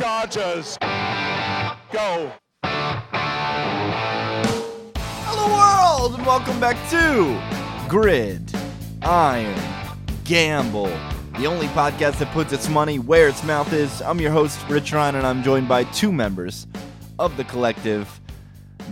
Chargers. Go. Hello, world, and welcome back to Grid Iron Gamble, the only podcast that puts its money where its mouth is. I'm your host, Rich Ryan, and I'm joined by two members of the collective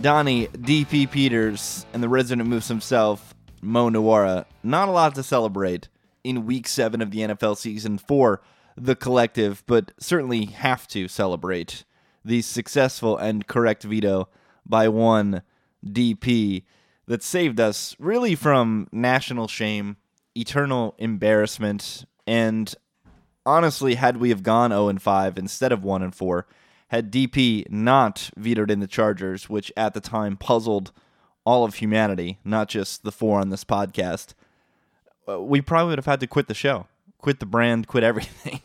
Donnie DP Peters and the resident moose himself, Mo Nawara. Not a lot to celebrate in week seven of the NFL season for the collective, but certainly have to celebrate the successful and correct veto by one DP that saved us really from national shame, eternal embarrassment, and honestly, had we have gone 0 and 5 instead of 1 and 4, had DP not vetoed in the Chargers, which at the time puzzled all of humanity, not just the four on this podcast, uh, we probably would have had to quit the show, quit the brand, quit everything.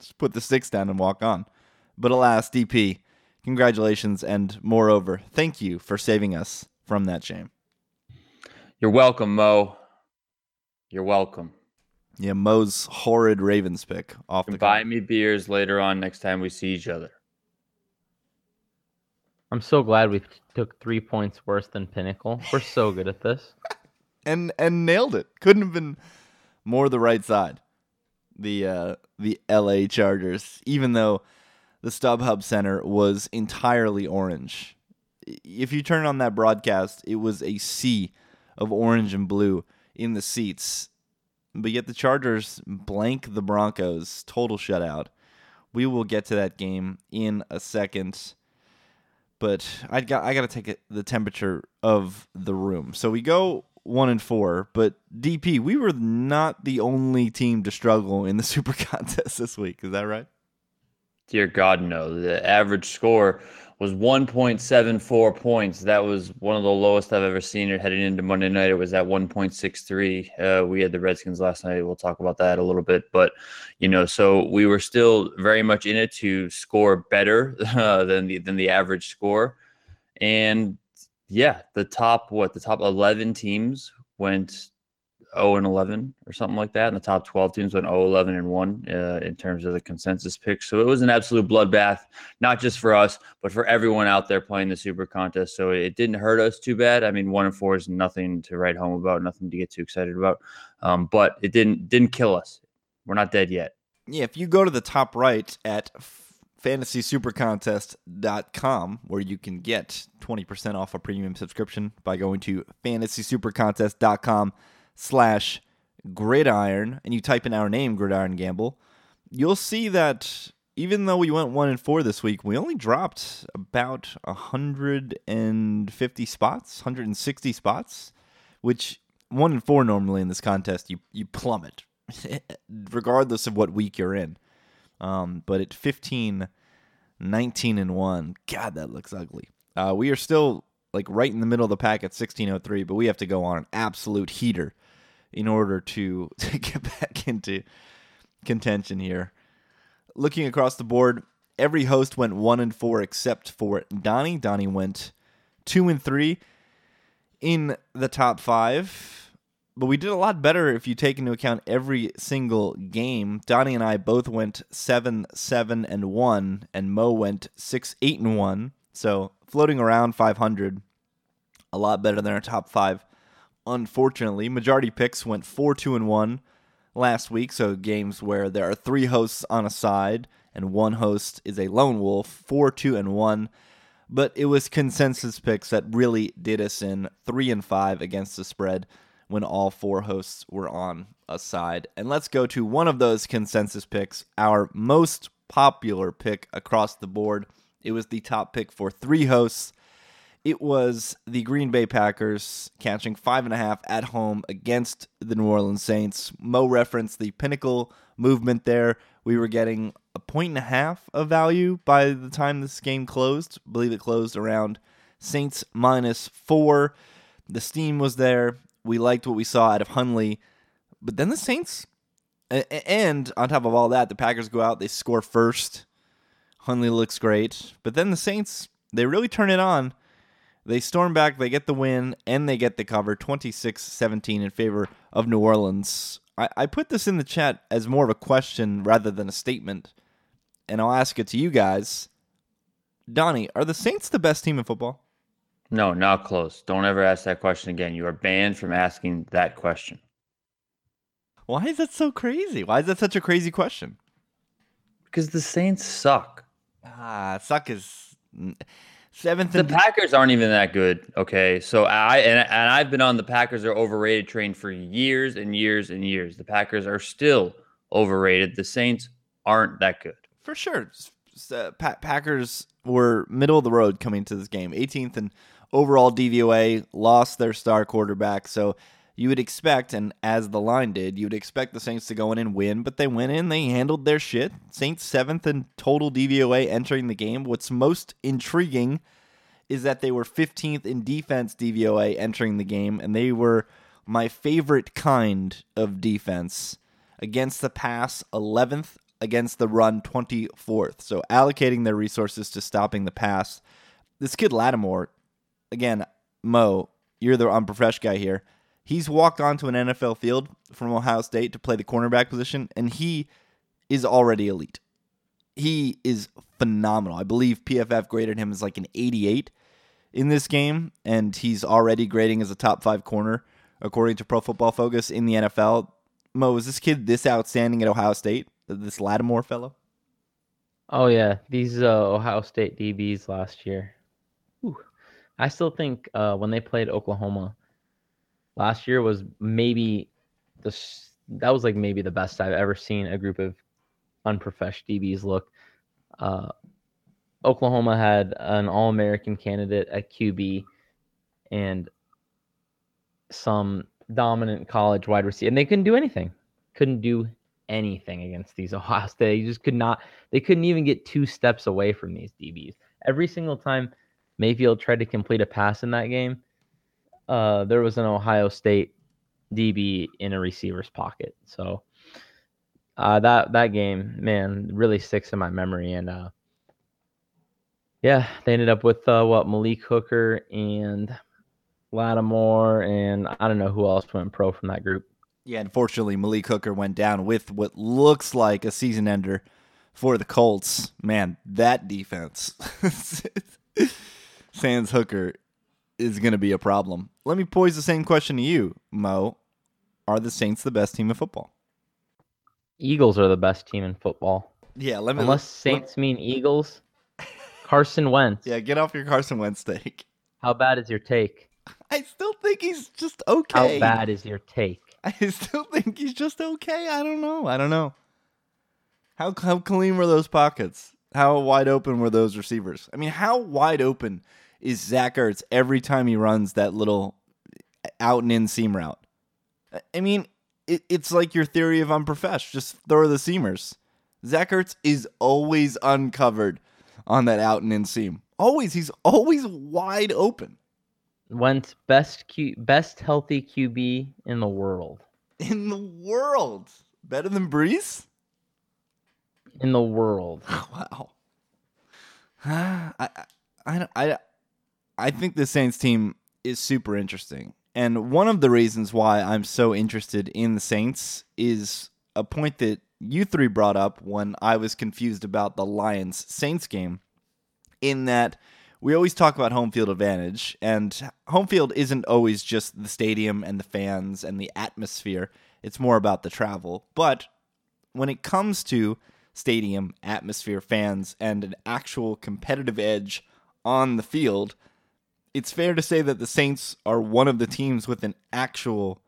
Just put the sticks down and walk on. But alas, DP, congratulations, and moreover, thank you for saving us from that shame. You're welcome, Mo. You're welcome. Yeah, Mo's horrid Ravens pick off the Buy me beers later on next time we see each other. I'm so glad we took three points worse than Pinnacle. We're so good at this. and and nailed it. Couldn't have been more the right side. The uh, the L.A. Chargers, even though the StubHub Center was entirely orange. If you turn on that broadcast, it was a sea of orange and blue in the seats. But yet the Chargers blank the Broncos, total shutout. We will get to that game in a second. But I got I got to take the temperature of the room. So we go one and four, but DP, we were not the only team to struggle in the Super Contest this week. Is that right? Dear God, no. The average score was 1.74 points. That was one of the lowest I've ever seen it heading into Monday night. It was at 1.63. Uh, we had the Redskins last night. We'll talk about that a little bit. But, you know, so we were still very much in it to score better uh, than the than the average score. And yeah, the top what the top 11 teams went 0 and 11 or something like that. And the top 12 teams went 0 11 and 1 uh, in terms of the consensus picks. So it was an absolute bloodbath, not just for us, but for everyone out there playing the super contest. So it didn't hurt us too bad. I mean, 1 and 4 is nothing to write home about, nothing to get too excited about. Um, but it didn't didn't kill us. We're not dead yet. Yeah, if you go to the top right at fantasysupercontest.com where you can get 20% off a premium subscription by going to fantasysupercontest.com slash gridiron and you type in our name gridiron gamble you'll see that even though we went one and four this week we only dropped about 150 spots 160 spots which one and four normally in this contest you you plummet regardless of what week you're in um, but at 15 19 and 1 god that looks ugly uh, we are still like right in the middle of the pack at 1603 but we have to go on an absolute heater in order to, to get back into contention here. Looking across the board, every host went one and four except for Donnie. Donnie went two and three in the top five. But we did a lot better if you take into account every single game. Donnie and I both went seven, seven, and one, and Mo went six, eight, and one. So floating around 500, a lot better than our top five unfortunately. Majority picks went 4 2 and 1 last week, so games where there are three hosts on a side and one host is a lone wolf, 4 2 and 1. But it was consensus picks that really did us in 3 and 5 against the spread when all four hosts were on a side. And let's go to one of those consensus picks, our most popular pick across the board. It was the top pick for three hosts it was the Green Bay Packers catching five and a half at home against the New Orleans Saints. Mo referenced the pinnacle movement there. We were getting a point and a half of value by the time this game closed. I believe it closed around Saints minus four. The steam was there. We liked what we saw out of Hundley, But then the Saints, and on top of all that, the Packers go out, they score first. Hundley looks great. But then the Saints, they really turn it on they storm back, they get the win, and they get the cover 26 17 in favor of New Orleans. I, I put this in the chat as more of a question rather than a statement. and I'll ask it to you guys. Donnie, are the Saints the best team in football? No, not close. Don't ever ask that question again. You are banned from asking that question. Why is that so crazy? Why is that such a crazy question? Because the Saints suck. Ah, suck is seventh. The And Packers aren't even that good. Okay, so I and, and I've been on the Packers are overrated train for years and years and years. The Packers are still overrated. The Saints aren't that good. for sure. Uh, Pa- Packers were middle of the road coming to this game, 18th in overall DVOA, lost their star quarterback. So you would expect, and as the line did, you would expect the Saints to go in and win, but they went in, they handled their shit. Saints seventh in total DVOA entering the game. What's most intriguing is that they were 15th in defense DVOA entering the game, and they were my favorite kind of defense against the pass, 11th against the run, 24th. So allocating their resources to stopping the pass. This kid Lattimore, again, Mo, you're the unprofesh guy here. He's walked onto an NFL field from Ohio State to play the cornerback position, and he is already elite. He is phenomenal. I believe PFF graded him as like an 88 in this game, and he's already grading as a top five corner according to Pro Football Focus in the NFL. Mo, is this kid this outstanding at Ohio State? This Lattimore fellow? Oh yeah, these uh, Ohio State DBs last year. I still think uh, when they played Oklahoma last year was maybe the that was like maybe the best I've ever seen a group of unprofessional DBs look. Uh, Oklahoma had an All-American candidate at QB and some dominant college wide receiver, and they couldn't do anything. Couldn't do anything against these Ohio State. You just could not. They couldn't even get two steps away from these DBs. Every single time Mayfield tried to complete a pass in that game, uh, there was an Ohio State DB in a receiver's pocket. So uh, that that game, man, really sticks in my memory. And uh, yeah, they ended up with uh, what Malik Hooker and Lattimore, and I don't know who else went pro from that group. Yeah, unfortunately, Malik Hooker went down with what looks like a season ender for the Colts. Man, that defense. Sans Hooker is going to be a problem. Let me pose the same question to you, Mo. Are the Saints the best team in football? Eagles are the best team in football. Yeah, let me. Unless Saints mean Eagles. Carson Wentz. Yeah, get off your Carson Wentz take. How bad is your take? I still think he's just okay. How bad is your take? I still think he's just okay. I don't know. I don't know. How how clean were those pockets? How wide open were those receivers? I mean, how wide open is Zach Ertz every time he runs that little out and in seam route? I- mean, it, it's like your theory of unprofesh. Just throw the seamers. Zach Ertz is always uncovered on that out and in seam. Always. He's always wide open Wentz best Q, best healthy QB in the world. in the world. Better than Brees? In the world. Wow. I, I, don't I, I, I think the Saints team is super interesting. And one of the reasons why I'm so interested in the Saints is a point that you three brought up when I was confused about the Lions Saints game, in that we always talk about home field advantage, and home field isn't always just the stadium and the fans and the atmosphere, it's more about the travel. But when it comes to stadium, atmosphere, fans, and an actual competitive edge on the field, it's fair to say that the Saints are one of the teams with an actual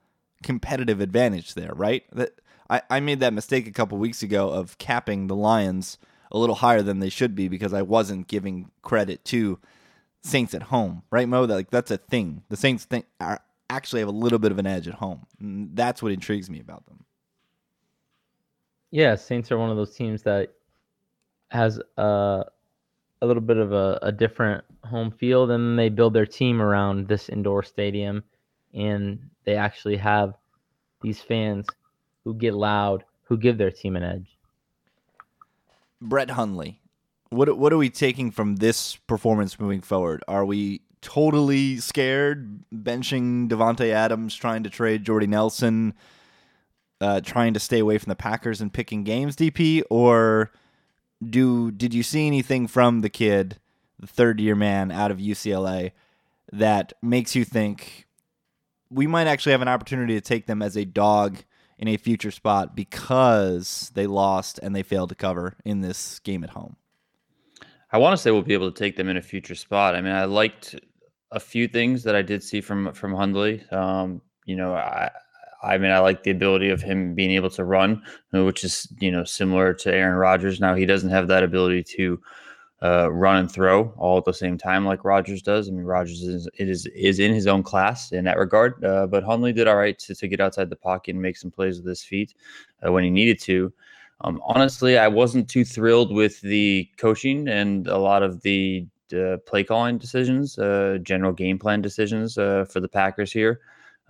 competitive advantage there, right? That I, I made that mistake a couple weeks ago of capping the Lions a little higher than they should be because I wasn't giving credit to Saints at home, right, Mo? That like that's a thing. The Saints think are actually have a little bit of an edge at home. That's what intrigues me about them. Yeah, Saints are one of those teams that has a a little bit of a, a different home field, and they build their team around this indoor stadium, and they actually have these fans who get loud, who give their team an edge. Brett Hundley. What what are we taking from this performance moving forward? Are we totally scared benching Davante Adams, trying to trade Jordy Nelson, uh, trying to stay away from the Packers and picking games, DP, or do did you see anything from the kid, the third year man out of UCLA, that makes you think we might actually have an opportunity to take them as a dog in a future spot because they lost and they failed to cover in this game at home? I want to say we'll be able to take them in a future spot. I mean, I liked a few things that I did see from from Hundley. Um, you know, I I mean, I like the ability of him being able to run, which is you know similar to Aaron Rodgers. Now he doesn't have that ability to uh, run and throw all at the same time like Rodgers does. I mean, Rodgers is is is in his own class in that regard. Uh, but Hundley did all right to, to get outside the pocket and make some plays with his feet uh, when he needed to. Um, honestly, I wasn't too thrilled with the coaching and a lot of the uh, play calling decisions, uh, general game plan decisions uh, for the Packers here.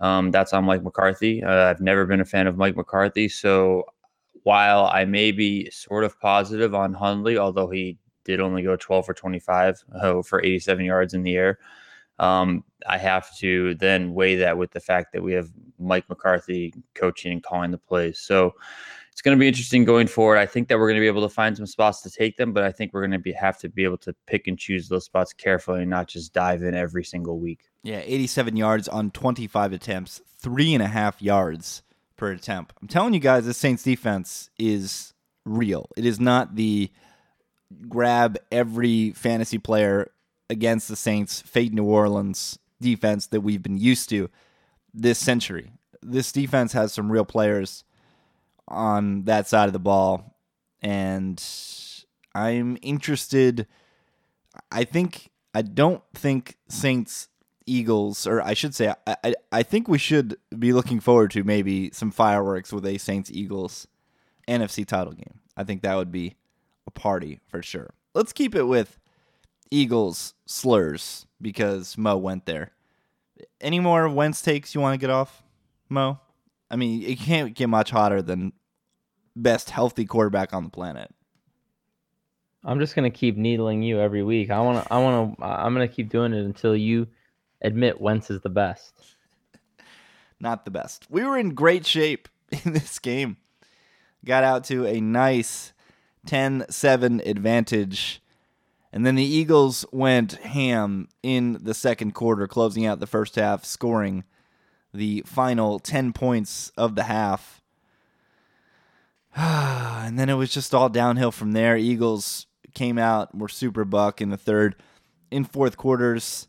Um, that's on Mike McCarthy. Uh, I've never been a fan of Mike McCarthy. So while I may be sort of positive on Hundley, although he did only go 12 for 25 oh, for 87 yards in the air, um, I have to then weigh that with the fact that we have Mike McCarthy coaching and calling the plays. So it's going to be interesting going forward. I think that we're going to be able to find some spots to take them, but I think we're going to be have to be able to pick and choose those spots carefully and not just dive in every single week. Yeah, 87 yards on 25 attempts, three and a half yards per attempt. I'm telling you guys, this Saints defense is real. It is not the grab every fantasy player against the Saints, fade New Orleans defense that we've been used to this century. This defense has some real players on that side of the ball. And I'm interested. I think, I don't think Saints Eagles, or I should say, I, I, I think we should be looking forward to maybe some fireworks with a Saints Eagles NFC title game. I think that would be a party for sure. Let's keep it with Eagles slurs because Mo went there. Any more Wentz takes you want to get off, Mo? I mean, it can't get much hotter than best healthy quarterback on the planet. I'm just gonna keep needling you every week. I wanna, I wanna, I'm gonna keep doing it until you admit Wentz is the best. Not the best. We were in great shape in this game. Got out to a nice 10-7 advantage. And then the Eagles went ham in the second quarter, closing out the first half, scoring the final 10 points of the half. and then it was just all downhill from there. Eagles came out were super buck in the third, in fourth quarters.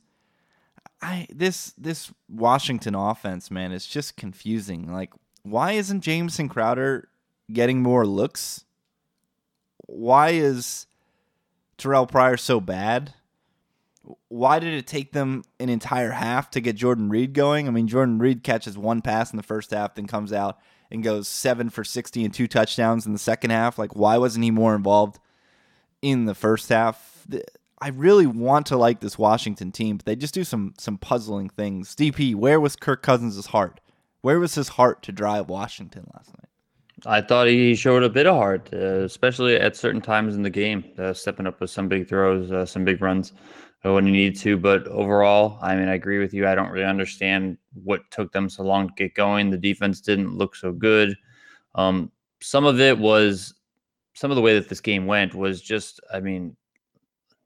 I this this Washington offense, man, is just confusing. Like, why isn't Jamison Crowder getting more looks? Why is Terrelle Pryor so bad? Why did it take them an entire half to get Jordan Reed going? I mean, Jordan Reed catches one pass in the first half, then comes out and goes seven for 60 and two touchdowns in the second half. Like, why wasn't he more involved in the first half? I really want to like this Washington team, but they just do some some puzzling things. DP, where was Kirk Cousins' heart? Where was his heart to drive Washington last night? I thought he showed a bit of heart, uh, especially at certain times in the game, uh, stepping up with some big throws, uh, some big runs when you need to. But overall, I mean, I agree with you. I don't really understand what took them so long to get going. The defense didn't look so good. Um, some of it was some of the way that this game went was just, I mean,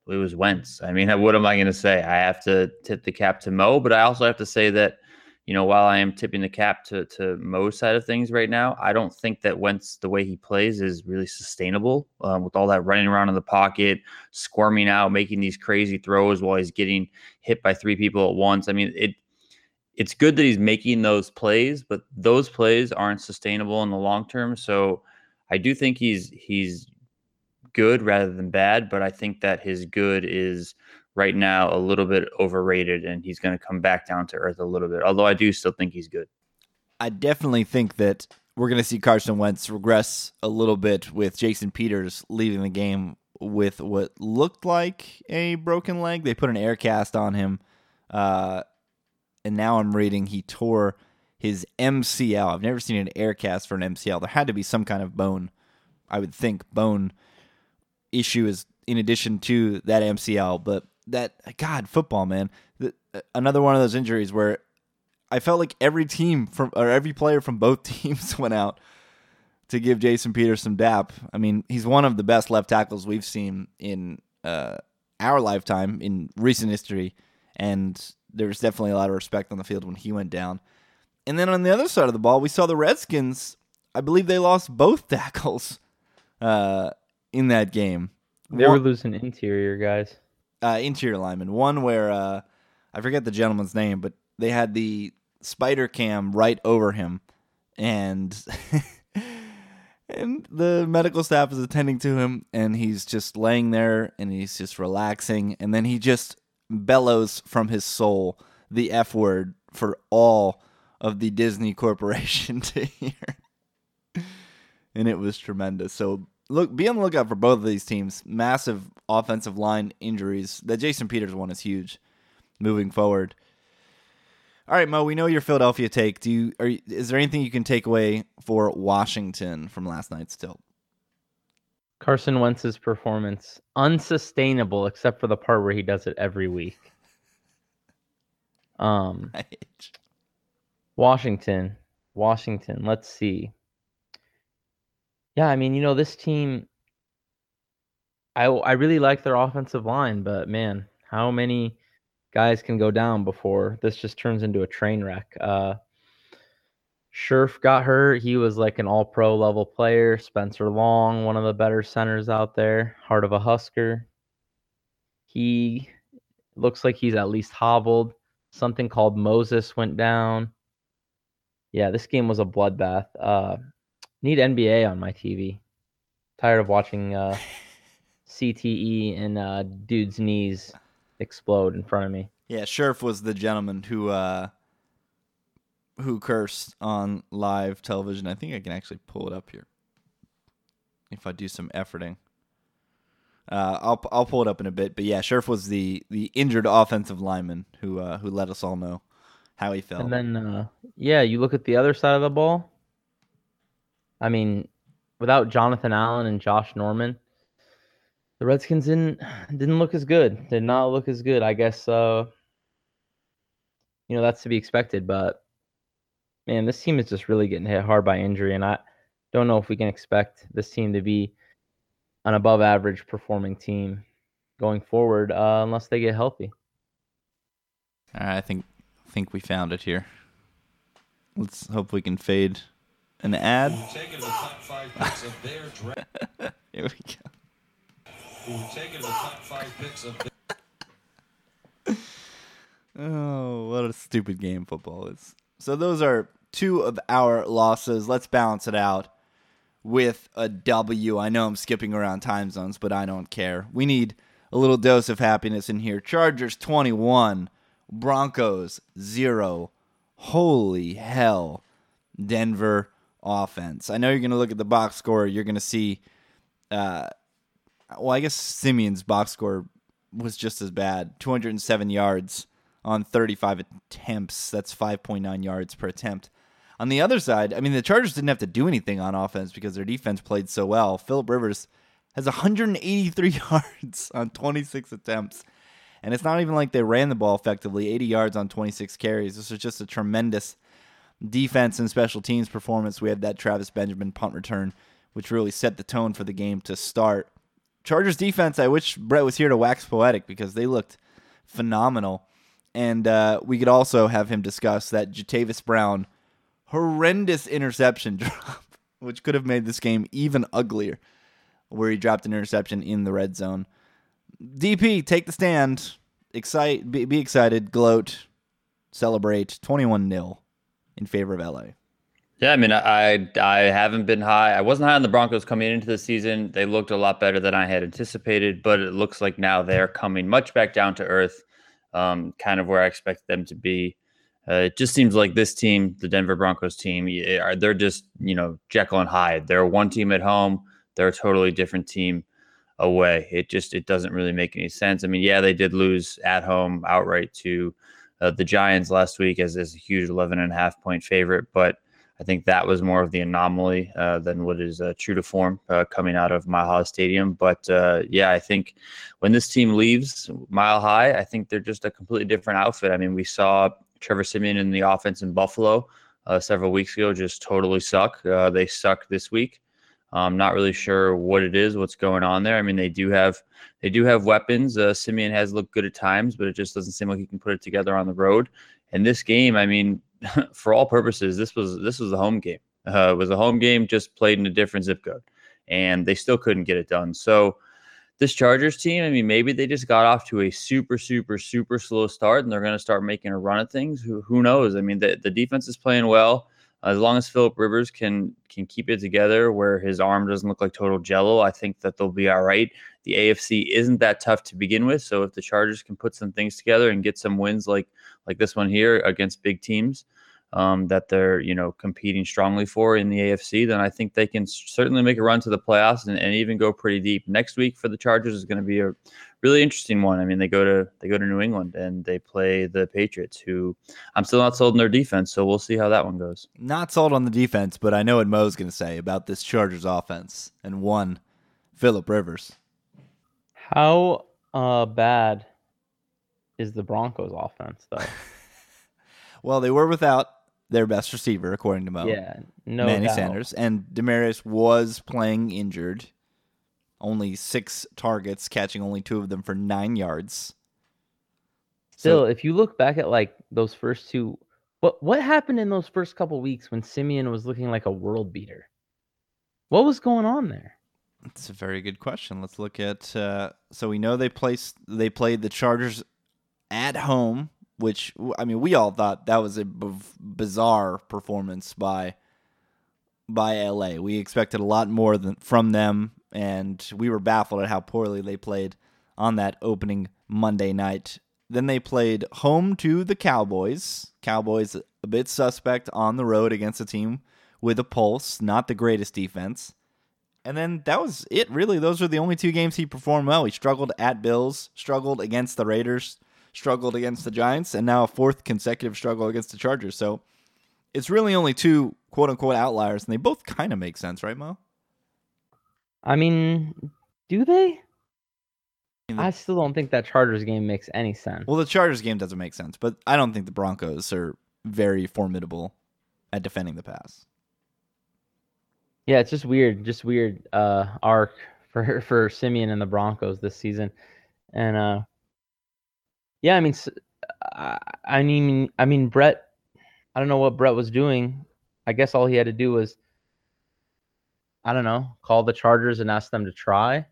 it was Wentz. I mean, what am I going to say? I have to tip the cap to Mo, but I also have to say that you know, while I am tipping the cap to to Mo's side of things right now, I don't think that Wentz the way he plays is really sustainable um, with all that running around in the pocket, squirming out, making these crazy throws while he's getting hit by three people at once. I mean, it it's good that he's making those plays, but those plays aren't sustainable in the long term. So I do think he's he's good rather than bad, but I think that his good is right now a little bit overrated and he's going to come back down to earth a little bit. Although I do still think he's good. I definitely think that we're going to see Carson Wentz regress a little bit with Jason Peters leaving the game with what looked like a broken leg. They put an air cast on him. Uh, and now I'm reading he tore his MCL. I've never seen an air cast for an MCL. There had to be some kind of bone, I would think, bone issue is in addition to that MCL. But that God football man, the, uh, another one of those injuries where I felt like every team from or every player from both teams went out to give Jason Peters some dap. I mean, he's one of the best left tackles we've seen in uh, our lifetime in recent history, and there was definitely a lot of respect on the field when he went down. And then on the other side of the ball, we saw the Redskins. I believe they lost both tackles uh, in that game. They were losing interior guys. uh, interior lineman. One where uh, I forget the gentleman's name, but they had the spider cam right over him, and and the medical staff is attending to him, and he's just laying there and he's just relaxing, and then he just bellows from his soul the f word for all of the Disney Corporation to hear. And it was tremendous. So look, be on the lookout for both of these teams. Massive offensive line injuries. The Jason Peters one is huge moving forward. All right, Mo, we know your Philadelphia take. Do you are is there anything you can take away for Washington from last night's tilt? Carson Wentz's performance unsustainable except for the part where he does it every week. Um, Washington, Washington. Let's see. Yeah, I mean, you know, this team. I I really like their offensive line, but man, how many guys can go down before this just turns into a train wreck? Uh, Scherff got hurt. He was like an all-pro level player. Spencer Long, one of the better centers out there, heart of a Husker. He looks like he's at least hobbled. Something called Moses went down. Yeah, this game was a bloodbath. Uh, need NBA on my TV. Tired of watching uh, CTE and uh, dude's knees explode in front of me. Yeah, Scherff was the gentleman who uh who cursed on live television. I think I can actually pull it up here. If I do some efforting. Uh, I'll I'll pull it up in a bit, but yeah, Scherff was the the injured offensive lineman who uh, who let us all know how he felt. And then, uh, yeah, you look at the other side of the ball. I mean, without Jonathan Allen and Josh Norman, the Redskins didn't didn't look as good. Did not look as good. I guess uh, you know that's to be expected. But man, this team is just really getting hit hard by injury, and I don't know if we can expect this team to be an above average performing team going forward uh, unless they get healthy. All right, I think think we found it here. Let's hope we can fade an ad. Taking the top five picks of their draft. Here we go. Who've taken the top five picks of their Oh, what a stupid game football is. So those are two of our losses. Let's balance it out with a W. I know I'm skipping around time zones, but I don't care. We need a little dose of happiness in here. Chargers 21, Broncos 0. Holy hell. Denver offense. I know you're going to look at the box score, you're going to see uh well, I guess Siemian's box score was just as bad. 207 yards on 35 attempts. That's 5.9 yards per attempt. On the other side, I mean, the Chargers didn't have to do anything on offense because their defense played so well. Philip Rivers has 183 yards on 26 attempts. And it's not even like they ran the ball effectively 80 yards on 26 carries. This was just a tremendous defense and special teams performance. We had that Travis Benjamin punt return, which really set the tone for the game to start. Chargers defense, I wish Brett was here to wax poetic because they looked phenomenal. And uh, we could also have him discuss that Jatavis Brown horrendous interception drop, which could have made this game even uglier, where he dropped an interception in the red zone. DP, take the stand, excite, be, be excited, gloat, celebrate. Twenty-one 0 in favor of LA. Yeah, I mean, I I haven't been high. I wasn't high on the Broncos coming into the season. They looked a lot better than I had anticipated, but it looks like now they're coming much back down to earth, um, kind of where I expect them to be. Uh, it just seems like this team, the Denver Broncos team, they're just you know Jekyll and Hyde. They're one team at home. They're a totally different team away. It just it doesn't really make any sense. I mean, yeah, they did lose at home outright to uh, the Giants last week as, as a huge 11 and a half point favorite, but I think that was more of the anomaly uh, than what is uh, true to form uh, coming out of Mile High Stadium. But uh, yeah, I think when this team leaves Mile High, I think they're just a completely different outfit. I mean, we saw Trevor Siemian in the offense in Buffalo uh, several weeks ago just totally suck. Uh, they suck this week. I'm not really sure what it is, what's going on there. I mean, they do have they do have weapons. Uh, Siemian has looked good at times, but it just doesn't seem like he can put it together on the road. And this game, I mean, for all purposes, this was this was a home game. Uh, it was a home game, just played in a different zip code, and they still couldn't get it done. So this Chargers team, I mean, maybe they just got off to a super, super, super slow start, and they're going to start making a run at things. Who who knows? I mean, the the defense is playing well. As long as Philip Rivers can can keep it together, where his arm doesn't look like total jello, I think that they'll be all right. The AFC isn't that tough to begin with, so if the Chargers can put some things together and get some wins like like this one here against big teams, um, that they're you know competing strongly for in the AFC, then I think they can certainly make a run to the playoffs and, and even go pretty deep. Next week for the Chargers is going to be a really interesting one. I mean, they go to they go to New England and they play the Patriots, who I'm still not sold on their defense, so we'll see how that one goes. Not sold on the defense, but I know what Mo's going to say about this Chargers offense and one Philip Rivers. How uh, bad is the Broncos offense though? Well, they were without their best receiver, according to Mo. yeah, no Manny doubt. Sanders. And Demaryius was playing injured. Only six targets, catching only two of them for nine yards. Still, if you look back at like those first two, what what happened in those first couple weeks when Siemian was looking like a world beater? What was going on there? That's a very good question. Let's look at. Uh, so we know they placed they played the Chargers at home, which I mean we all thought that was a b- bizarre performance by by LA. We expected a lot more than from them, and we were baffled at how poorly they played on that opening Monday night. Then they played home to the Cowboys. Cowboys a bit suspect on the road against a team with a pulse, not the greatest defense. And then that was it, really. Those were the only two games he performed well. He struggled at Bills, struggled against the Raiders, struggled against the Giants, and now a fourth consecutive struggle against the Chargers. So it's really only two quote unquote outliers, and they both kind of make sense, right, Mo? I mean, do they? I still don't think that Chargers game makes any sense. Well, the Chargers game doesn't make sense, but I don't think the Broncos are very formidable at defending the pass. Yeah, it's just weird, just weird uh arc for for Siemian and the Broncos this season. And uh yeah, I mean I mean I mean Brett I don't know what Brett was doing. I guess all he had to do was I don't know, call the Chargers and ask them to try.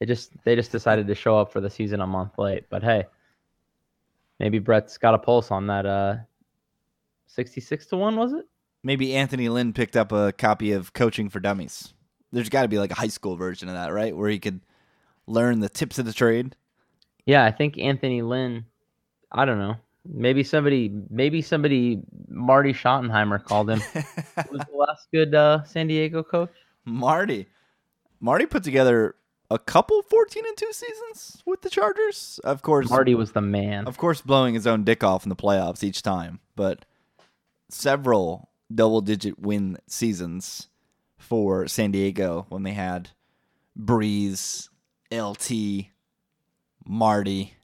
They just they just decided to show up for the season a month late. But hey, maybe Brett's got a pulse on that uh 66 to 1 was it? Maybe Anthony Lynn picked up a copy of Coaching for Dummies. There's got to be like a high school version of that, right? Where he could learn the tips of the trade. Yeah, I think Anthony Lynn. I don't know. Maybe somebody, maybe somebody, Marty Schottenheimer called him. Was the last good uh, San Diego coach? Marty. Marty put together a couple 14 and 2 seasons with the Chargers. Of course, Marty was the man. of course blowing his own dick off in the playoffs each time, but several double digit win seasons for San Diego when they had Brees, LT, Marty,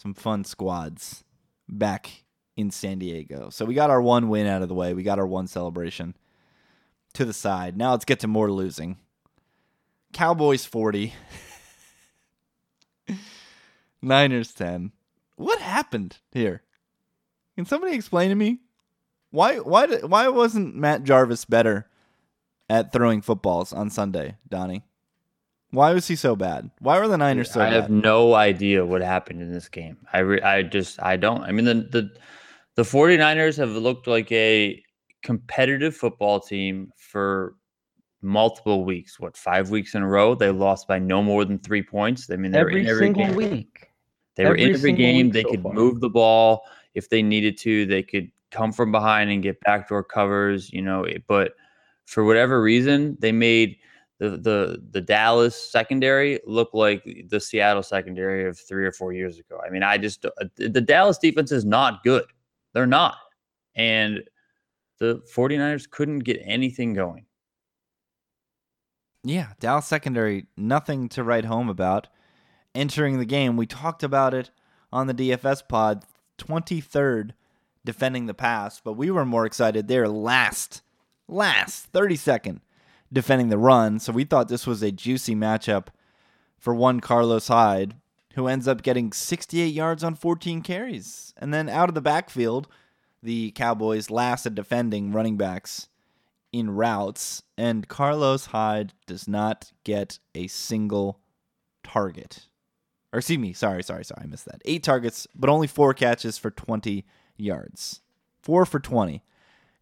some fun squads back in San Diego. So we got our one win out of the way. We got our one celebration to the side. Now let's get to more losing. Cowboys 40. Niners 10. What happened here? Can somebody explain to me why why why wasn't Matt Jarvis better at throwing footballs on Sunday, Donnie? Why was he so bad? Why were the Niners so I bad? I have no idea what happened in this game. I re- I just I don't. I mean the the the 49ers have looked like a competitive football team for multiple weeks. What, 5 weeks in a row they lost by no more than 3 points. I mean they were every in every single game. week. They were in Every every game. They so could far. move the ball if they needed to. They could come from behind and get backdoor covers, you know. But for whatever reason, they made the the the Dallas secondary look like the Seattle secondary of three or four years ago. I mean, I just uh, the Dallas defense is not good. They're not, and the 49ers couldn't get anything going. Yeah, Dallas secondary, nothing to write home about. Entering the game, we talked about it on the DFS pod. 23rd defending the pass, but we were more excited. They're last, last, 32nd defending the run. So we thought this was a juicy matchup for one Carlos Hyde, who ends up getting 68 yards on 14 carries. And then out of the backfield, the Cowboys last at defending running backs in routes, and Carlos Hyde does not get a single target. Or excuse me, sorry, sorry, sorry, I missed that. Eight targets, but only four catches for 20 yards. Four for 20.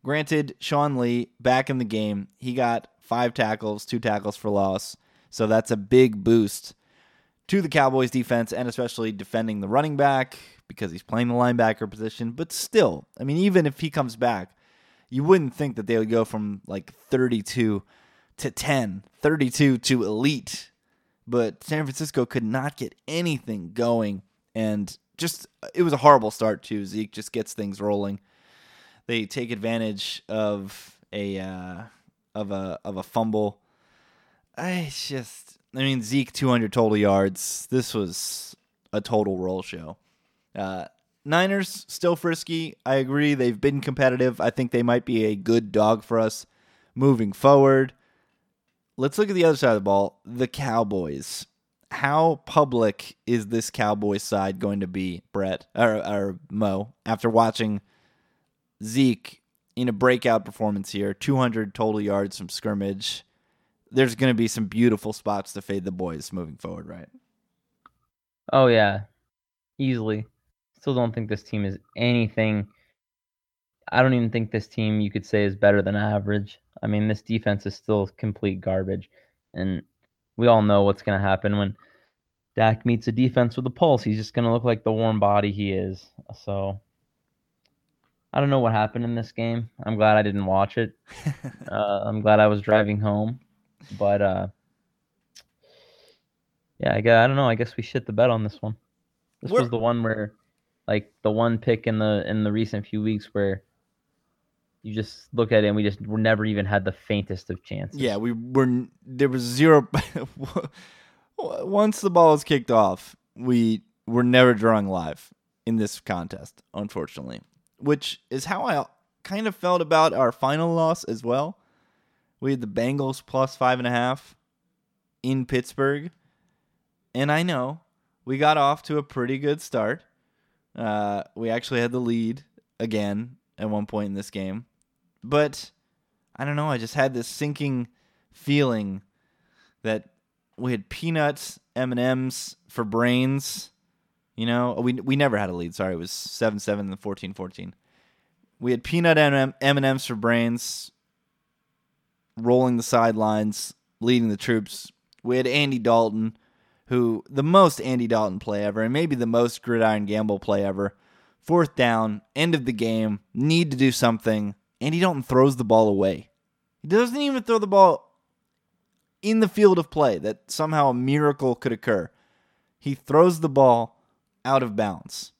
Granted, Sean Lee back in the game, he got five tackles, two tackles for loss. So that's a big boost to the Cowboys defense and especially defending the running back because he's playing the linebacker position. But still, I mean, even if he comes back, you wouldn't think that they would go from like 32 to 10, 32 to elite. But San Francisco could not get anything going. And just, it was a horrible start, too. Zeke just gets things rolling. They take advantage of a, uh, of a, of a fumble. I just, I mean, Zeke 200 total yards. This was a total roll show. Uh, Niners still frisky. I agree. They've been competitive. I think they might be a good dog for us moving forward. Let's look at the other side of the ball. The Cowboys. How public is this Cowboys side going to be, Brett or, or Mo, after watching Zeke in a breakout performance here? 200 total yards from scrimmage. There's going to be some beautiful spots to fade the boys moving forward, right? Oh yeah, easily. Still don't think this team is anything. I don't even think this team you could say is better than average. I mean, this defense is still complete garbage, and we all know what's going to happen when Dak meets a defense with a pulse. He's just going to look like the warm body he is. So I don't know what happened in this game. I'm glad I didn't watch it. uh, I'm glad I was driving home, but uh, yeah, I, guess, I don't know. I guess we shit the bed on this one. This We're- was the one where, like, the one pick in the in the recent few weeks where you just look at it and we just never even had the faintest of chances. Yeah, we were. There was zero. Once the ball was kicked off, we were never drawing live in this contest, unfortunately. Which is how I kind of felt about our final loss as well. We had the Bengals plus five and a half in Pittsburgh, and I know we got off to a pretty good start. Uh, we actually had the lead again at one point in this game, but I don't know. I just had this sinking feeling that we had peanuts, M and M's for brains. You know, we we never had a lead. Sorry, it was seven seven and 14-14. We had peanut M and M's for brains, rolling the sidelines, leading the troops. We had Andy Dalton, who the most Andy Dalton play ever, and maybe the most gridiron gamble play ever. Fourth down, end of the game, need to do something. Andy Dalton throws the ball away. He doesn't even throw the ball in the field of play that somehow a miracle could occur. He throws the ball out of bounds.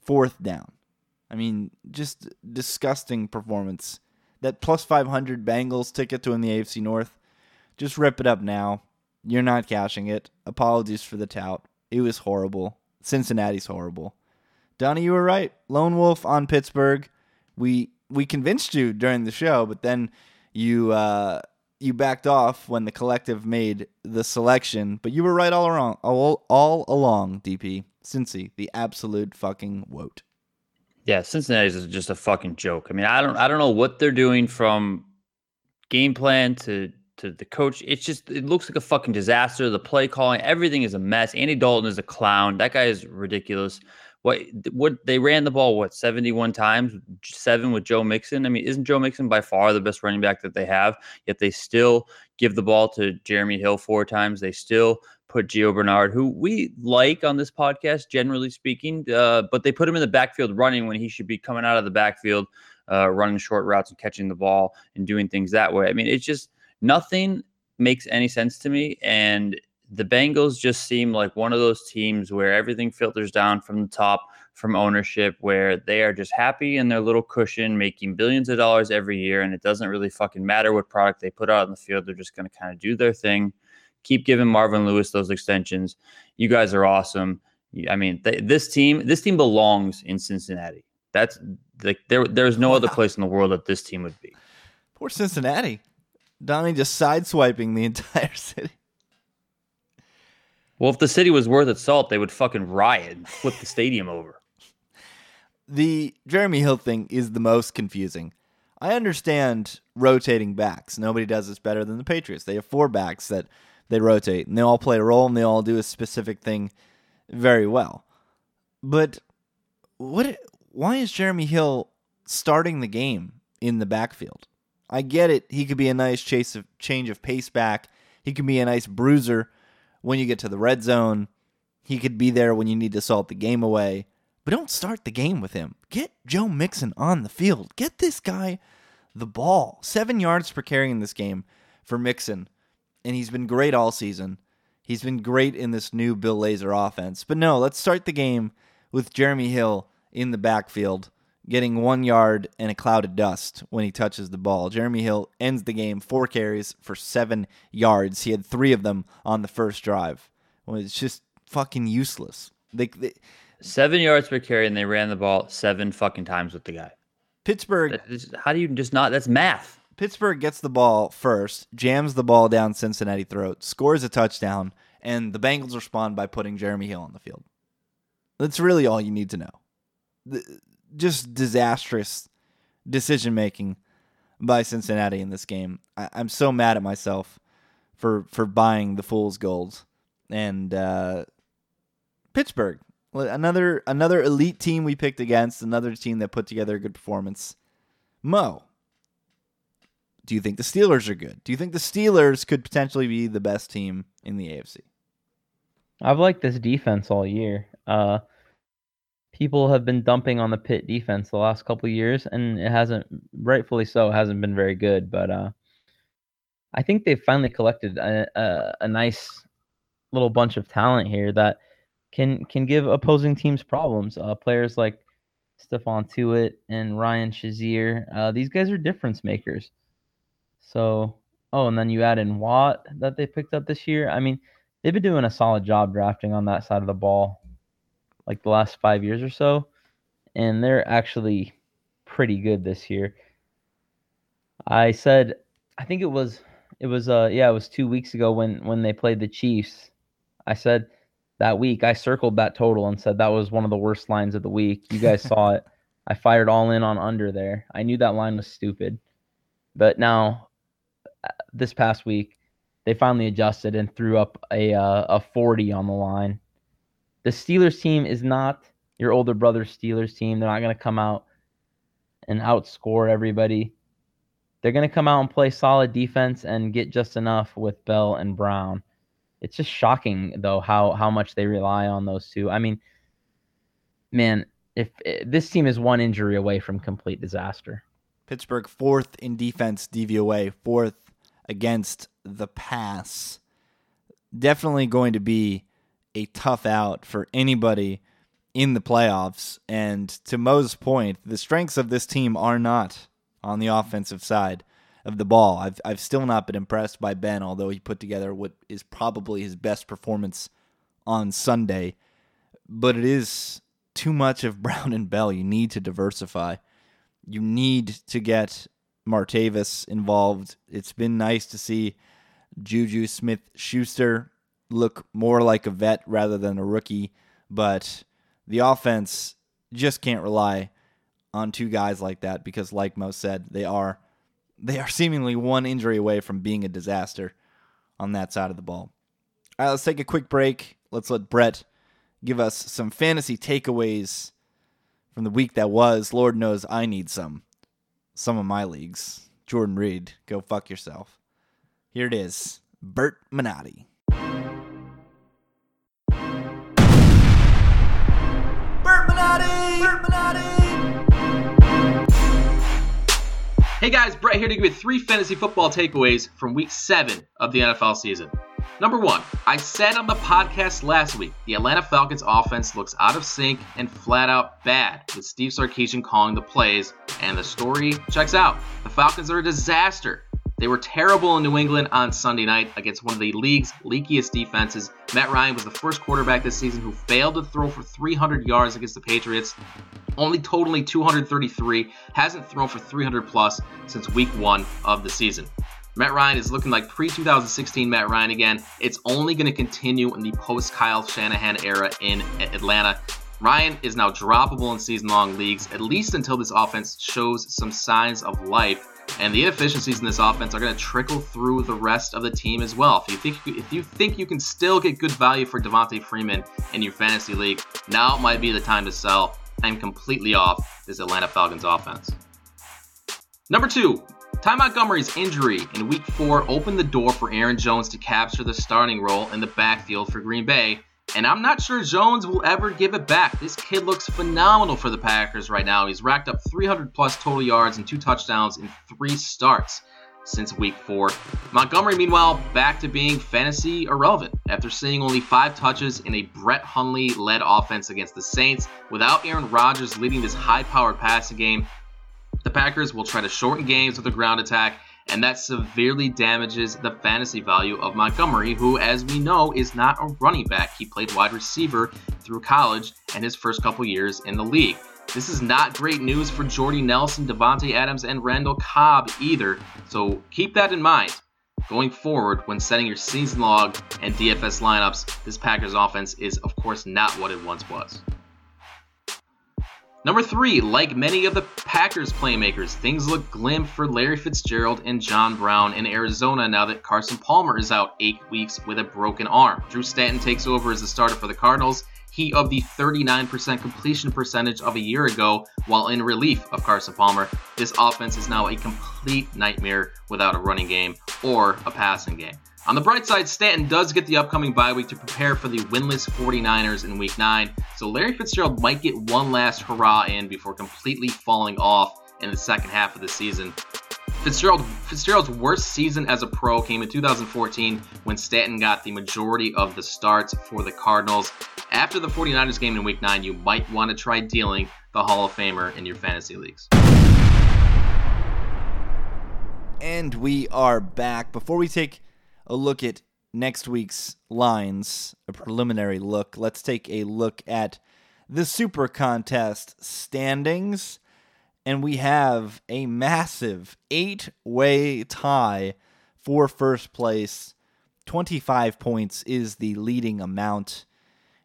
Fourth down. I mean, just disgusting performance. That plus 500 Bengals ticket to win the AFC North. Just rip it up now. You're not cashing it. Apologies for the tout. It was horrible. Cincinnati's horrible. Donnie, you were right. Lone Wolf on Pittsburgh. We we convinced you during the show, but then you uh, you backed off when the collective made the selection. But you were right all along. All, all along, DP. Cincy, the absolute fucking woat. Yeah, Cincinnati's is just a fucking joke. I mean, I don't I don't know what they're doing from game plan to to the coach. It's just it looks like a fucking disaster. The play calling, everything is a mess. Andy Dalton is a clown. That guy is ridiculous. What what they ran the ball what 71 times, seven with Joe Mixon. I mean, isn't Joe Mixon by far the best running back that they have? Yet they still give the ball to Jeremy Hill four times. They still put Gio Bernard, who we like on this podcast, generally speaking, uh, but they put him in the backfield running when he should be coming out of the backfield, uh, running short routes and catching the ball and doing things that way. I mean, it's just nothing makes any sense to me. And the Bengals just seem like one of those teams where everything filters down from the top from ownership, where they are just happy in their little cushion, making billions of dollars every year. And it doesn't really fucking matter what product they put out on the field. They're just going to kind of do their thing keep giving Marvin Lewis those extensions. You guys are awesome. I mean, they, this team, this team belongs in Cincinnati. That's like there. There's no other place in the world that this team would be. Poor Cincinnati. Donnie just sideswiping the entire city. Well, if the city was worth its salt, they would fucking riot and flip the stadium over. The Jeremy Hill thing is the most confusing. I understand rotating backs. Nobody does this better than the Patriots. They have four backs that they rotate, and they all play a role, and they all do a specific thing very well. But what? Why is Jeremy Hill starting the game in the backfield? I get it. He could be a nice chase of change of pace back. He could be a nice bruiser when you get to the red zone. He could be there when you need to salt the game away. But don't start the game with him. Get Joe Mixon on the field. Get this guy the ball. Seven yards per carry in this game for Mixon. And he's been great all season. He's been great in this new Bill Lazor offense. But no, let's start the game with Jeremy Hill in the backfield, getting one yard and a cloud of dust when he touches the ball. Jeremy Hill ends the game four carries for seven yards. He had three of them on the first drive. Well, it's just fucking useless. They, they, Seven yards per carry, and they ran the ball seven fucking times with the guy. Pittsburgh how do you just not? That's math. Pittsburgh gets the ball first, jams the ball down Cincinnati throat, scores a touchdown, and the Bengals respond by putting Jeremy Hill on the field. That's really all you need to know. The- just disastrous decision making by Cincinnati in this game. I- I'm so mad at myself for for buying the fool's gold. And uh, Pittsburgh, another another elite team we picked against, another team that put together a good performance. Mo, do you think the Steelers are good? Do you think the Steelers could potentially be the best team in the AFC? I've liked this defense all year. Uh, people have been dumping on the Pitt defense the last couple years, and it hasn't, rightfully so, hasn't been very good. But uh, I think they've finally collected a, a, a nice little bunch of talent here that can can give opposing teams problems. Uh, players like Stephon Tuitt and Ryan Shazier, uh, these guys are difference makers. So, oh, and then you add in Watt that they picked up this year. I mean, they've been doing a solid job drafting on that side of the ball like the last five years or so and they're actually pretty good this year. I said i think it was it was uh yeah it was two weeks ago when when they played the chiefs. I said that week i circled that total and said that was one of the worst lines of the week. You guys saw it. I fired all in on under there. I knew that line was stupid. But now uh, this past week they finally adjusted and threw up a uh, a 40 on the line. The Steelers team is not your older brother's Steelers team. They're not going to come out and outscore everybody. They're going to come out and play solid defense and get just enough with Bell and Brown. It's just shocking though how how much they rely on those two. I mean, man, if, if this team is one injury away from complete disaster. Pittsburgh fourth in defense DVOA, fourth against the pass. Definitely going to be a tough out for anybody in the playoffs. And to Mo's point, the strengths of this team are not on the offensive side of the ball. I've I've still not been impressed by Ben, although he put together what is probably his best performance on Sunday. But it is too much of Brown and Bell. You need to diversify. You need to get Martavis involved. It's been nice to see Juju Smith Schuster look more like a vet rather than a rookie, but the offense just can't rely on two guys like that because like Mo said, they are they are seemingly one injury away from being a disaster on that side of the ball. All right, let's take a quick break. Let's let Brett give us some fantasy takeaways from the week that was. Lord knows I need some. Some of my leagues. Jordan Reed, go fuck yourself. Here it is. Bert Minotti. Hey guys, Brett here to give you three fantasy football takeaways from week seven of the NFL season. Number one, I said on the podcast last week the Atlanta Falcons offense looks out of sync and flat out bad, with Steve Sarkisian calling the plays, and the story checks out. The Falcons are a disaster. They were terrible in New England on Sunday night against one of the league's leakiest defenses. Matt Ryan was the first quarterback this season who failed to throw for 300 yards against the Patriots. only totaling 233, hasn't thrown for 300 plus since week one of the season. Matt Ryan is looking like pre 2016 Matt Ryan again. It's only going to continue in the post Kyle Shanahan era in Atlanta. Ryan is now droppable in season long leagues, at least until this offense shows some signs of life. And the inefficiencies in this offense are going to trickle through the rest of the team as well. If you think if you think you can still get good value for Devonta Freeman in your fantasy league, now might be the time to sell. I'm completely off this Atlanta Falcons offense. Number two, Ty Montgomery's injury in week four opened the door for Aaron Jones to capture the starting role in the backfield for Green Bay. And I'm not sure Jones will ever give it back. This kid looks phenomenal for the Packers right now. He's racked up 300 plus total yards and two touchdowns in three starts since week four. Montgomery, meanwhile, back to being fantasy irrelevant after seeing only five touches in a Brett Hundley led offense against the Saints. Without Aaron Rodgers leading this high powered passing game, the Packers will try to shorten games with a ground attack, and that severely damages the fantasy value of Montgomery, who, as we know, is not a running back. He played wide receiver through college and his first couple years in the league. This is not great news for Jordy Nelson, Davante Adams, and Randall Cobb either, so keep that in mind. Going forward, when setting your season log and DFS lineups, this Packers offense is, of course, not what it once was. Number three, like many of the Packers playmakers, things look glim for Larry Fitzgerald and John Brown in Arizona now that Carson Palmer is out eight weeks with a broken arm. Drew Stanton takes over as the starter for the Cardinals. He of the 39% completion percentage of a year ago, while in relief of Carson Palmer. This offense is now a complete nightmare without a running game or a passing game. On the bright side, Stanton does get the upcoming bye week to prepare for the winless 49ers in week 9, so Larry Fitzgerald might get one last hurrah in before completely falling off in the second half of the season. Fitzgerald, Fitzgerald's worst season as a pro came in 2014 when Stanton got the majority of the starts for the Cardinals. After the 49ers game in week 9, you might want to try dealing the Hall of Famer in your fantasy leagues. And we are back. Before we take a look at next week's lines, a preliminary look, let's take a look at the Super Contest standings. And we have a massive eight way tie for first place. 25 points is the leading amount.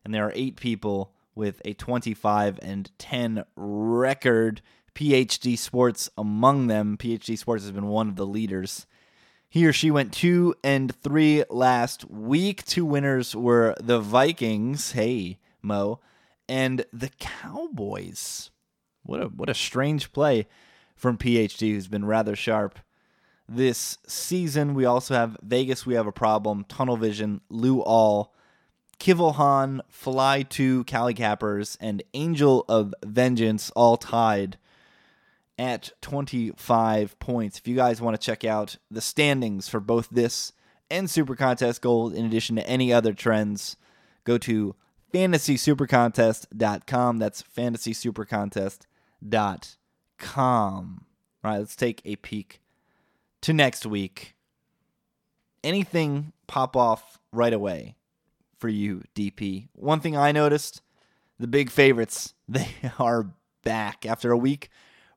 And there are eight people with a 25 and 10 record. PhD Sports among them. PhD Sports has been one of the leaders he or she went two and three last week. Two winners were the Vikings. Hey, Mo, and the Cowboys. What a what a strange play from PhD, who's been rather sharp this season. We also have Vegas. We have a problem. Tunnel Vision, Lou All, Kivelhan, Fly Two, Cali Cappers, and Angel of Vengeance all tied at 25 points. If you guys want to check out the standings for both this and Super Contest Gold, in addition to any other trends, go to fantasysupercontest.com. That's fantasysupercontest.com. All right, let's take a peek to next week. Anything pop off right away for you, DP? One thing I noticed the big favorites, they are back after a week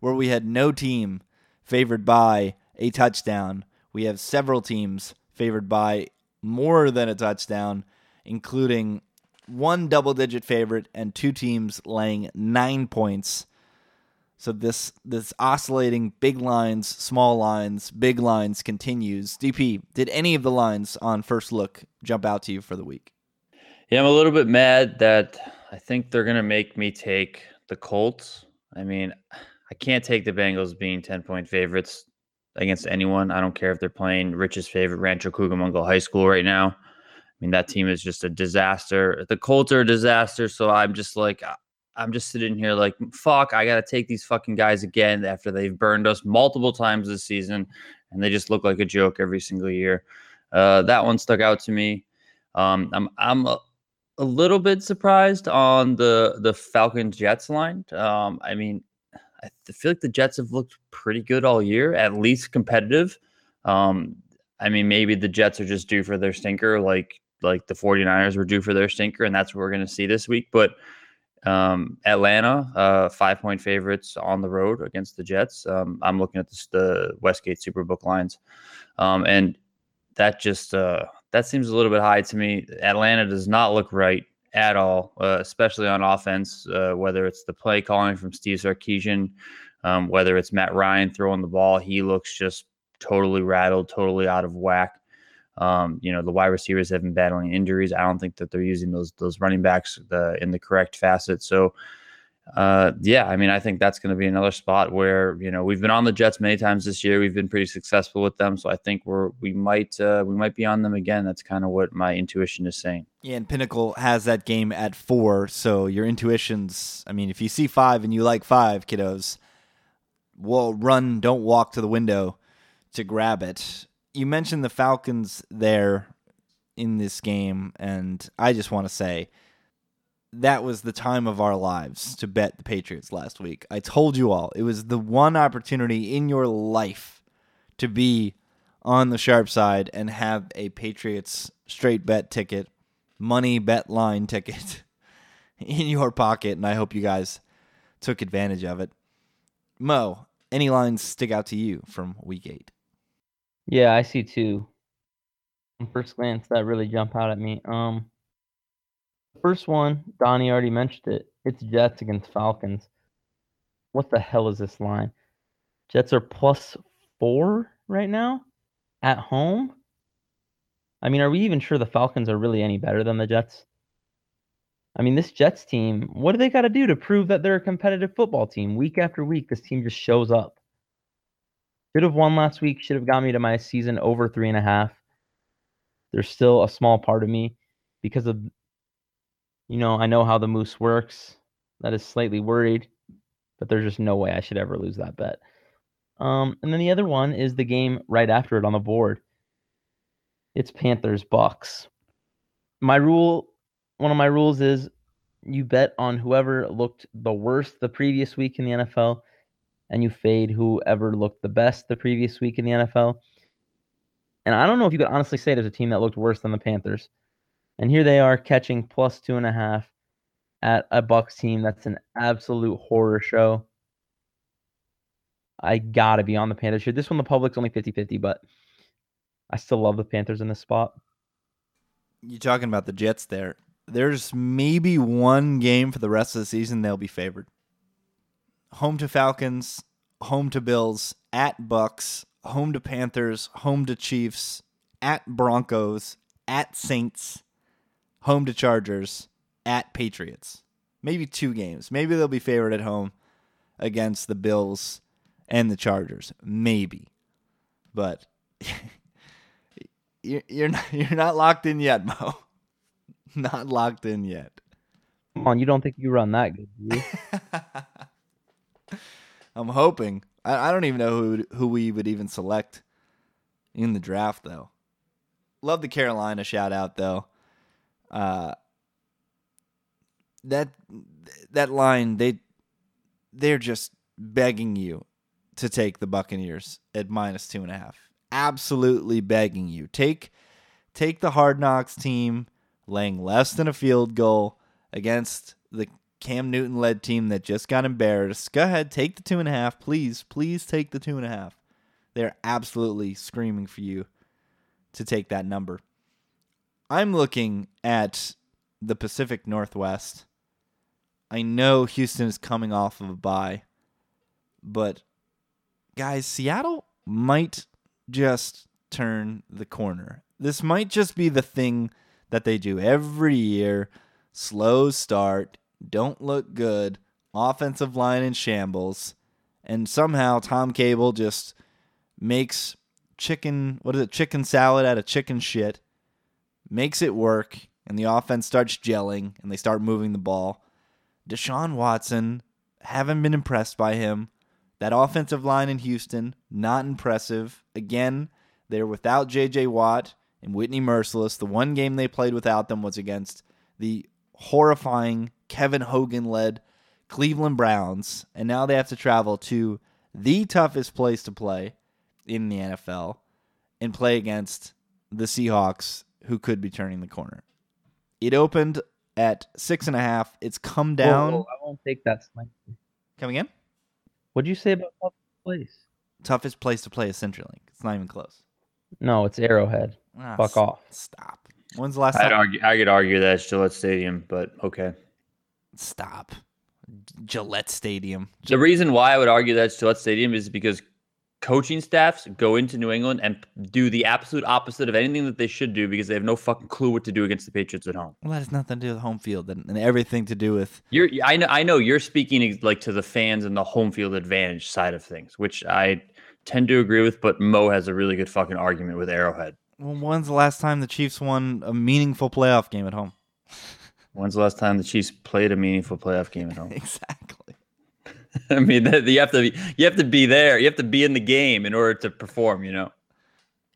where we had no team favored by a touchdown. We have several teams favored by more than a touchdown, including one double digit favorite and two teams laying nine points. So this this oscillating big lines, small lines, big lines continues. DP, did any of the lines on first look jump out to you for the week? Yeah, I'm a little bit mad that I think they're gonna make me take the Colts. I mean, I can't take the Bengals being 10 point favorites against anyone. I don't care if they're playing Rich's favorite Rancho Cucamonga High School right now. I mean, that team is just a disaster. The Colts are a disaster. So I'm just like, I'm just sitting here like, fuck, I got to take these fucking guys again after they've burned us multiple times this season. And they just look like a joke every single year. Uh, that one stuck out to me. Um, I'm, I'm a, a, little bit surprised on the, the Falcons Jets line. Um, I mean, I feel like the Jets have looked pretty good all year, at least competitive. Um, I mean, maybe the Jets are just due for their stinker, like like the 49ers were due for their stinker, and that's what we're going to see this week. But Um, Atlanta, uh, five point favorites on the road against the Jets. Um, I'm looking at this, the Westgate Superbook lines, um, and that just uh, that seems a little bit high to me. Atlanta does not look right at all, uh, especially on offense. Uh, whether it's the play calling from Steve Sarkisian, um, whether it's Matt Ryan throwing the ball, he looks just totally rattled, totally out of whack. Um, you know, the wide receivers have been battling injuries. I don't think that they're using those those running backs the, in the correct facet. So, uh, yeah, I mean, I think that's going to be another spot where you know we've been on the Jets many times this year. We've been pretty successful with them, so I think we're we might uh, we might be on them again. That's kind of what my intuition is saying. Yeah, and Pinnacle has that game at four, so your intuitions. I mean, if you see five and you like five, kiddos, well, run, don't walk to the window to grab it you mentioned the Falcons there in this game, and I just want to say that was the time of our lives to bet the Patriots last week. I told you all it was the one opportunity in your life to be on the sharp side and have a Patriots straight bet ticket, money bet line ticket in your pocket, and I hope you guys took advantage of it. Mo, any lines stick out to you from week eight? Yeah, I see two. First glance, that really jump out at me. Um, first one, Donnie already mentioned it. It's Jets against Falcons. What the hell is this line? Jets are plus four right now at home. I mean, are we even sure the Falcons are really any better than the Jets? I mean, this Jets team, what do they got to do to prove that they're a competitive football team? Week after week, this team just shows up. Should have won last week. Should have got me to my season over three and a half. There's still a small part of me because of, you know, I know how the Moose works. That is slightly worried, but there's just no way I should ever lose that bet. Um, and then the other one is the game right after it on the board. It's Panthers Bucks. My rule, one of my rules is you bet on whoever looked the worst the previous week in the NFL and you fade whoever looked the best the previous week in the NFL. And I don't know if you could honestly say there's a team that looked worse than the Panthers. And here they are catching plus two and a half at a Bucks team that's an absolute horror show. I gotta be on the Panthers here. This one, the public's only 50 50, but I still love the Panthers in this spot. You're talking about the Jets there. There's maybe one game for the rest of the season they'll be favored home to Falcons, home to Bills, at Bucks, home to Panthers, home to Chiefs, at Broncos, at Saints, home to Chargers, at Patriots. Maybe two games. Maybe they'll be favored at home against the Bills and the Chargers. Maybe. But you're not, you're not locked in yet, Mo. Not locked in yet. Come on, you don't think you run that good, do you? I'm hoping. I, I don't even know who who we would even select in the draft though. Love the Carolina shout out though. Uh, that that line they they're just begging you to take the Buccaneers at minus two and a half. Absolutely begging you. Take take the hard knocks team laying less than a field goal against the Cam Newton led team that just got embarrassed. Go ahead, take the two and a half. Please, please take the two and a half. They're absolutely screaming for you to take that number. I'm looking at the Pacific Northwest. I know Houston is coming off of a bye, but guys, Seattle might just turn the corner. This might just be the thing that they do every year slow start, don't look good, offensive line in shambles, and somehow Tom Cable just makes chicken what is it chicken salad out of chicken shit makes it work and the offense starts gelling and they start moving the ball. Deshaun watson haven't been impressed by him. That offensive line in houston not impressive. Again they're without jj watt and whitney mercilus the one game they played without them was against the horrifying Kevin Hogan led Cleveland Browns, and now they have to travel to the toughest place to play in the NFL and play against the Seahawks, who could be turning the corner. It opened at six and a half. It's come down. whoa, I won't take that slightly. Coming in. What'd you say about Public Place? Toughest place to play is CenturyLink. It's not even close. No, it's Arrowhead. Ah, Fuck s- off. Stop. When's the last I'd time? argue, I could argue that it's Gillette Stadium, but okay. Stop. Gillette Stadium. The reason why I would argue that it's Gillette Stadium is because coaching staffs go into New England and do the absolute opposite of anything that they should do because they have no fucking clue what to do against the Patriots at home. Well, that has nothing to do with home field and, and everything to do with You're, I know, I know you're speaking like to the fans and the home field advantage side of things, which I tend to agree with. But Mo has a really good fucking argument with Arrowhead. Well, when's the last time the Chiefs won a meaningful playoff game at home? When's the last time the Chiefs played a meaningful playoff game at home? Exactly. I mean, that, you have to be, you have to be there. You have to be in the game in order to perform. You know.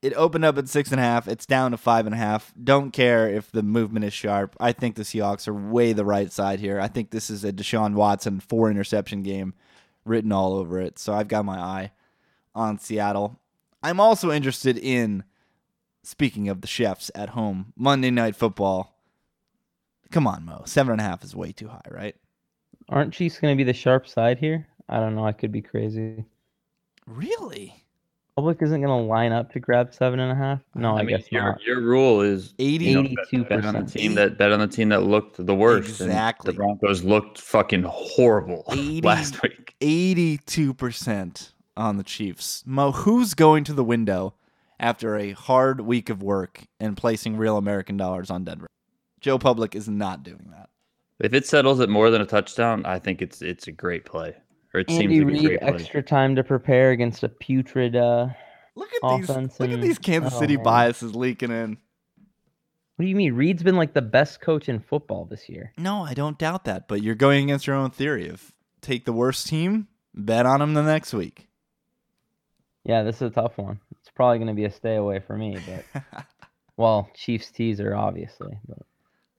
It opened up at six and a half. It's down to five and a half. Don't care if the movement is sharp. I think the Seahawks are way the right side here. I think this is a Deshaun Watson four interception game written all over it. So I've got my eye on Seattle. I'm also interested in, speaking of the chefs at home, Monday Night Football. Come on, Mo. Seven and a half is way too high, right? Aren't Chiefs going to be the sharp side here? I don't know. I could be crazy. Really? Public isn't going to line up to grab seven and a half. No, I, mean, guess your, not. Your rule is 80 you know, Eighty-two bet on the percent. team that bet on the team that looked the worst. and Exactly. the Broncos looked fucking horrible 80 last week. 82% on the Chiefs. Mo, who's going to the window after a hard week of work and placing real American dollars on Denver? Joe Public is not doing that. If it settles at more than a touchdown, I think it's it's a great play. Or it Andy seems like a Reid great play. extra time to prepare against a putrid. Uh, Look at these Offense look at these Kansas oh, City man. biases leaking in. what do you mean? Reid's been like the best coach in football this year. No, I don't doubt that, but you're going against your own theory of take the worst team, bet on them the next week. Yeah, this is a tough one. It's probably going to be a stay away for me, but well, Chiefs teaser obviously. But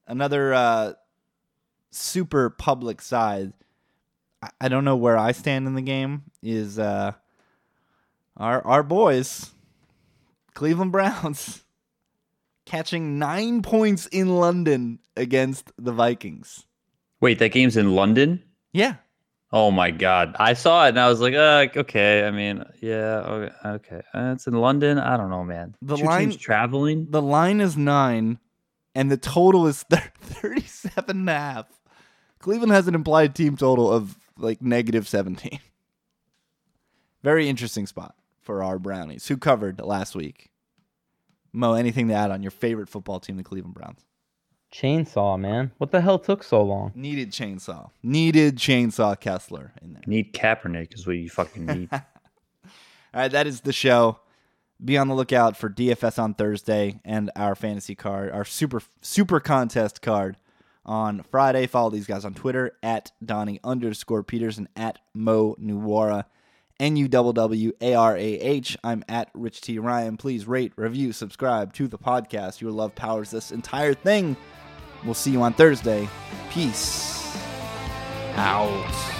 Another uh, super public side. I- I don't know where I stand in the game. Is uh, our our boys, Cleveland Browns, catching nine points in London against the Vikings. Wait, that game's in London? Yeah, Oh my god. I saw it and I was like, uh, okay. I mean, yeah, okay. okay. Uh, it's in London. I don't know, man. The Two line- traveling. the line is nine, and the total is thir- 37 and a half. Cleveland has an implied team total of like negative 17. Very interesting spot for our Brownies, who covered last week. Mo, anything to add on your favorite football team, the Cleveland Browns? chainsaw, man, what the hell took so long? Needed chainsaw. Needed chainsaw Kessler in there. Need Kaepernick is what you fucking need. All right, that is the show. Be on the lookout for DFS on Thursday and our fantasy card, our super super contest card on Friday. Follow these guys on Twitter at Donnie underscore Peters and at Mo Nuwara. N U W W A R A H. I'm at Rich T Ryan. Please rate, review, subscribe to the podcast. Your love powers this entire thing. We'll see you on Thursday. Peace out.